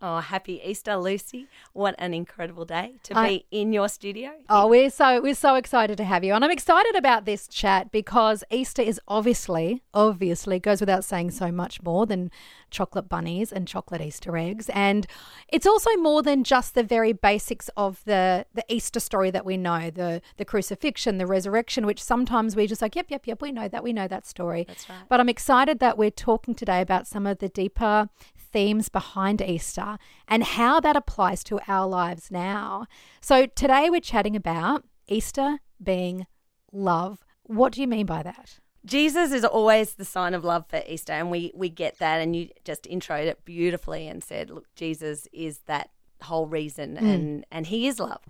Oh, happy Easter, Lucy. What an incredible day to I- be in your studio. Oh, we're so we're so excited to have you, and I'm excited about this chat because Easter is obviously, obviously, goes without saying, so much more than chocolate bunnies and chocolate Easter eggs, and it's also more than just the very basics of the the Easter story that we know, the the crucifixion, the resurrection, which sometimes we just like, yep, yep, yep, we know that, we know that story. That's right. But I'm excited that we're talking today about some of the deeper themes behind Easter and how that applies to our lives now. So today we're chatting about Easter being love. What do you mean by that? Jesus is always the sign of love for Easter, and we, we get that. And you just introed it beautifully and said, look, Jesus is that whole reason, mm. and, and he is love.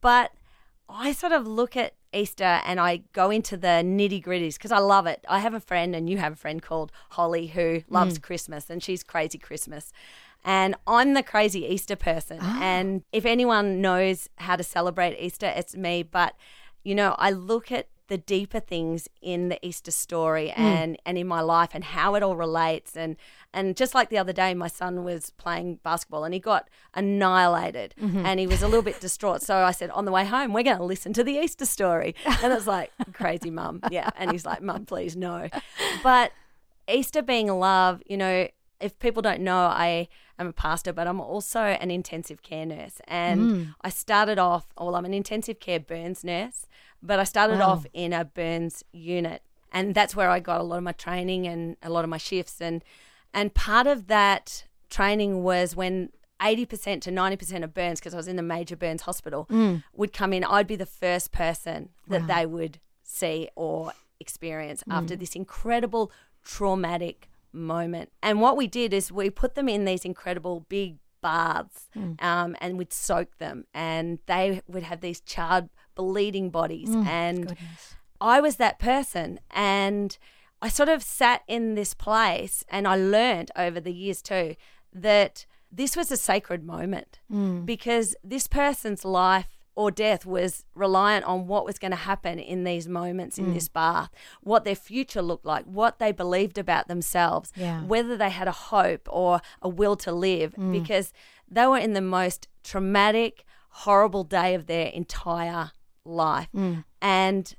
But I sort of look at Easter and I go into the nitty gritties because I love it. I have a friend, and you have a friend called Holly who loves mm. Christmas, and she's crazy Christmas. And I'm the crazy Easter person. Ah. And if anyone knows how to celebrate Easter, it's me. But, you know, I look at the deeper things in the Easter story hmm. and, and in my life and how it all relates. And, and just like the other day, my son was playing basketball and he got annihilated mm-hmm. and he was a little bit distraught. So I said, on the way home, we're going to listen to the Easter story. And it's like, crazy mum. Yeah. And he's like, mum, please, no. But Easter being love, you know, if people don't know, I am a pastor, but I'm also an intensive care nurse. And hmm. I started off, well, I'm an intensive care burns nurse, but I started Wow. off in a burns unit. And that's where I got a lot of my training and a lot of my shifts. And, and part of that training was when 80% to 90% of burns, because I was in the major burns hospital, mm. would come in, I'd be the first person that they would see or experience mm. after this incredible traumatic moment. And what we did is we put them in these incredible big baths hmm. um, and we'd soak them, and they would have these charred, bleeding bodies. Hmm. and Goodness. I was that person and I sort of sat in this place and I learned over the years too that this was a sacred moment hmm. because this person's life or death was reliant on what was going to happen in these moments in hmm. this bath, what their future looked like, what they believed about themselves, Yeah. whether they had a hope or a will to live hmm. because they were in the most traumatic, horrible day of their entire life. Hmm. And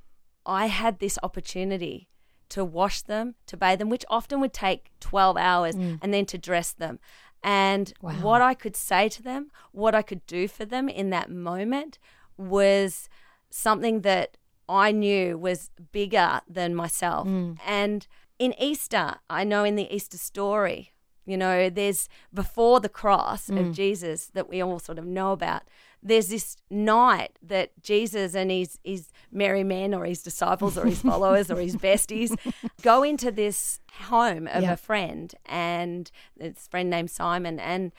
I had this opportunity to wash them, to bathe them, which often would take 12 hours, and then to dress them. And Wow. what I could say to them, what I could do for them in that moment was something that I knew was bigger than myself. Mm. And in Easter, I know in the Easter story, you know, there's before the cross of mm. Jesus that we all sort of know about. There's this night that Jesus and his, his merry men or his disciples or his followers or his besties go into this home of Yeah. a friend and it's friend named Simon. And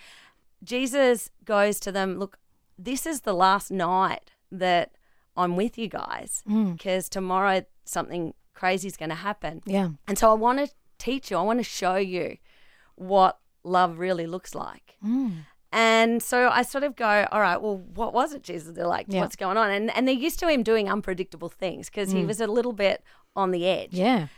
Jesus goes to them, Look, this is the last night that I'm with you guys mm. because tomorrow something crazy is going to happen. Yeah. And so I want to teach you, I want to show you what love really looks like. Mm. And so I sort of go, all right, well, what was it, Jesus? They're like, Yeah. what's going on? And and they're used to him doing unpredictable things because he was a little bit on the edge. Yeah.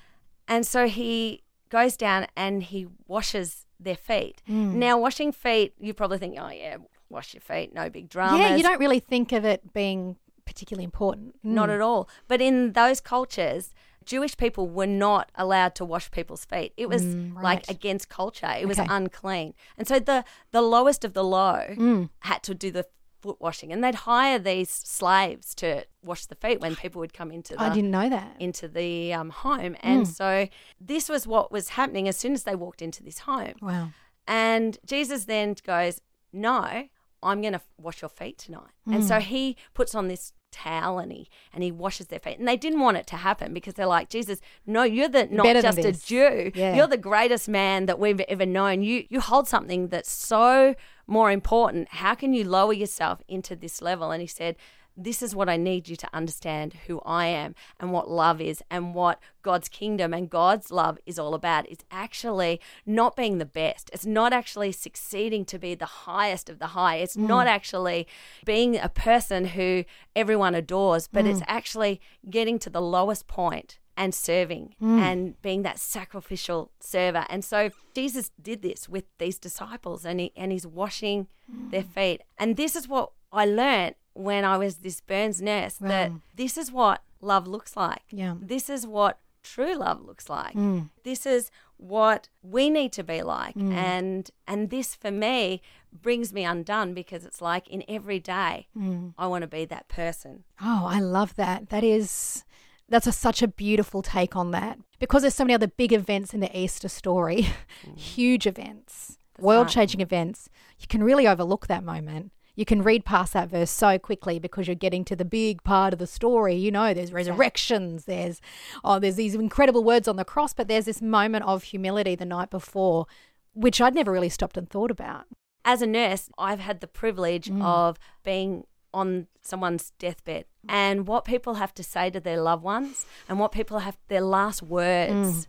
And so he goes down and he washes their feet. Mm. Now, washing feet, you probably think, oh, yeah, wash your feet, no big drama. Yeah, you don't really think of it being particularly important. Not at all. But in those cultures, Jewish people were not allowed to wash people's feet. It was Mm, like against culture. It was Okay. unclean. And so the the lowest of the low Mm. had to do the foot washing and they'd hire these slaves to wash the feet when people would come into the I didn't know that. into the um, home. And Mm. so this was what was happening as soon as they walked into this home. Wow. And Jesus then goes, No, I'm going to wash your feet tonight. And so he puts on this towel and he and he washes their feet. And they didn't want it to happen because they're like, Jesus, no, you're the not better just a. Jew. Yeah. You're the greatest man that we've ever known. You you hold something that's so more important. How can you lower yourself into this level? And he said, this is what I need you to understand who I am and what love is and what God's kingdom and God's love is all about. It's actually not being the best. It's not actually succeeding to be the highest of the high. It's mm. not actually being a person who everyone adores, but it's mm. actually getting to the lowest point and serving mm. and being that sacrificial server. And so Jesus did this with these disciples and he, and he's washing their feet. And this is what I learned when I was this Burns nurse that this is what love looks like. Yeah. This is what true love looks like. Mm. This is what we need to be like. Mm. And and this for me brings me undone because it's like in every day mm. I want to be that person. Oh, I love that. That is that's a, such a beautiful take on that because there's so many other big events in the Easter story, huge events, world-changing events. You can really overlook that moment. You can read past that verse so quickly because you're getting to the big part of the story. You know, there's resurrections, there's oh, there's these incredible words on the cross, but there's this moment of humility the night before, which I'd never really stopped and thought about. As a nurse, I've had the privilege mm. of being on someone's deathbed and what people have to say to their loved ones and what people have their last words mm.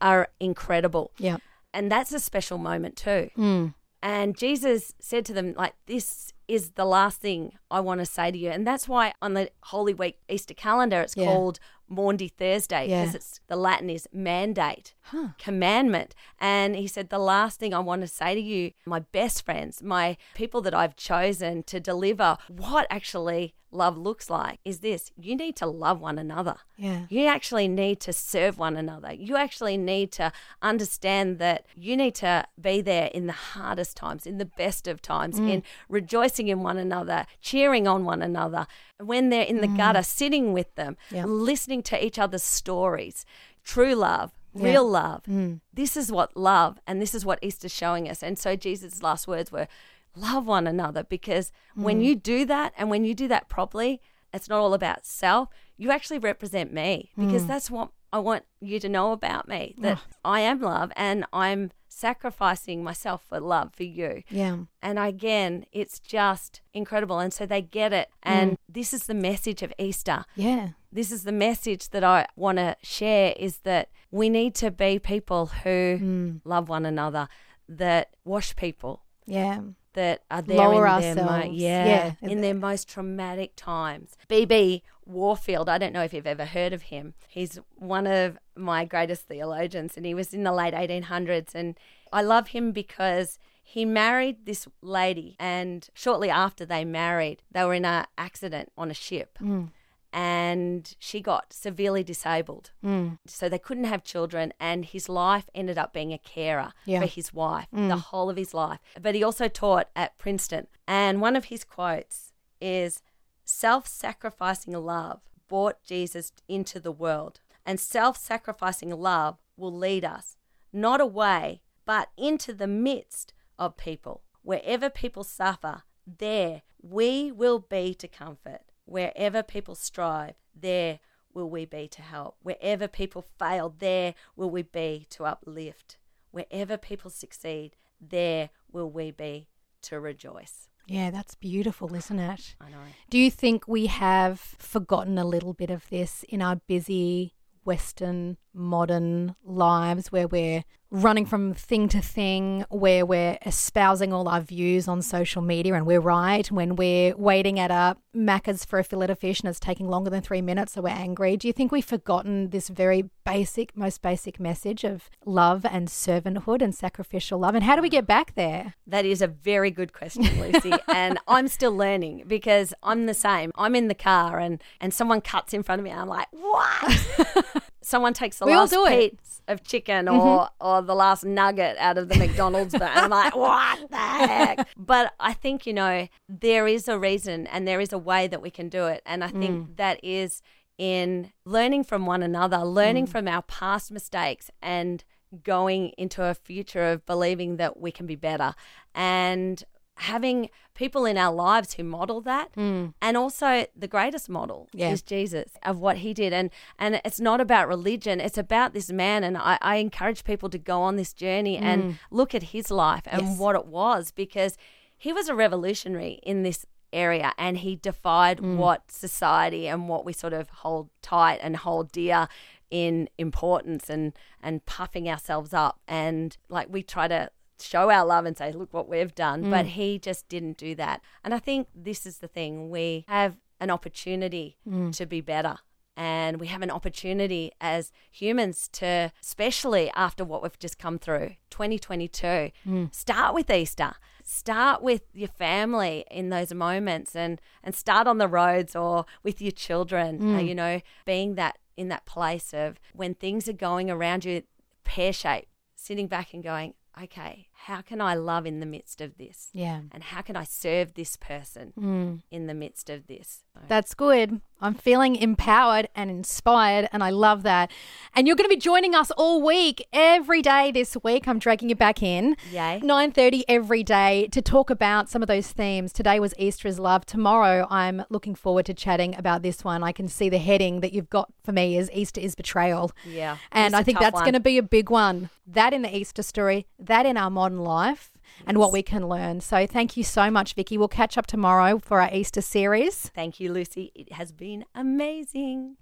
are incredible. Yeah. And that's a special moment too. Mm. And Jesus said to them, like, this is the last thing I want to say to you. And that's why on the Holy Week Easter calendar, it's Yeah. called Maundy Thursday Yeah. because it's the Latin is mandate, commandment. And he said, the last thing I want to say to you, my best friends, my people that I've chosen to deliver what actually love looks like is this you need to love one another. Yeah. You actually need to serve one another. You actually need to understand that you need to be there in the hardest times, in the best of times, mm. in rejoicing in one another, cheering on one another. When they're in the mm. gutter, sitting with them, Yeah. listening to each other's stories. True love, real love. Mm. This is what love, and this is what Easter's showing us. And so Jesus' last words were, love one another because when mm. you do that and when you do that properly, it's not all about self. You actually represent me because mm. that's what I want you to know about me oh. that I am love and I'm sacrificing myself for love for you. Yeah. And again, it's just incredible. And so they get it. Mm. And this is the message of Easter. Yeah. This is the message that I want to share is that we need to be people who love one another, that wash people, Yeah. That are there Lower in their mo- yeah, Yeah. in their most traumatic times. BB Warfield, I don't know if you've ever heard of him. He's one of my greatest theologians and he was in the late 1800s and I love him because he married this lady and shortly after they married, they were in an accident on a ship. Mm. And she got severely disabled. Mm. So they couldn't have children, and his life ended up being a carer Yeah. Mm. for his wife the whole of his life. But he also taught at Princeton. And one of his quotes is self sacrificing love brought Jesus into the world. And self sacrificing love will lead us not away, but into the midst of people. Wherever people suffer, there we will be to comfort. Wherever people strive, there will we be to help. Wherever people fail, there will we be to uplift. Wherever people succeed, there will we be to rejoice. Yeah, that's beautiful, isn't it? I know. Do you think we have forgotten a little bit of this in our busy Western modern lives where we're running from thing to thing, where we're espousing all our views on social media and we're right, when we're waiting at a Macca's for a fillet of fish and it's taking longer than three minutes, so we're angry? Do you think we've forgotten this very basic, most basic message of love and servanthood and sacrificial love? And how do we get back there? That is a very good question, Lucy. and I'm still learning because I'm the same. I'm in the car and, and someone cuts in front of me and I'm like, what? someone takes the We last piece of chicken or, or the last nugget out of the McDonald's but I'm like, what the heck? But I think, you know, there is a reason and there is a way that we can do it. And I think that is in learning from one another, learning from our past mistakes and going into a future of believing that we can be better. And having people in our lives who model that hmm. and also the greatest model Yeah. is jesus of what he did. And and it's not about religion. It's about this man. And i, I encourage people to go on this journey hmm. and look at his life and Yes. what it was because he was a revolutionary in this area and he defied hmm. what society and what we sort of hold tight and hold dear in importance and and puffing ourselves up. And like we try to show our love and say look what we've done but mm. he just didn't do that. And i think this is the thing we have an opportunity mm. to be better And we have an opportunity as humans to, especially after what we've just come through, 2022, mm. start with Easter. Start with your family in those moments and, and start on the roads or with your children, uh, you know, being that in that place of when things are going around you pear shaped, sitting back and going, okay, how can I love in the midst of this? Yeah. And how can I serve this person hmm. in the midst of this? That's good. I'm feeling empowered and inspired, and I love that. And you're going to be joining us all week, every day this week. I'm dragging you back in. Yay. 9:30 every day to talk about some of those themes. Today was Easter is love. Tomorrow, I'm looking forward to chatting about this one. I can see the heading that you've got for me is Easter is betrayal. Yeah, and I think that's one. going to be a big one. That in the Easter story, that in our modern life. And what we can learn. So, thank you so much, Vicky. We'll catch up tomorrow for our Easter series. Thank you, Lucy. It has been amazing.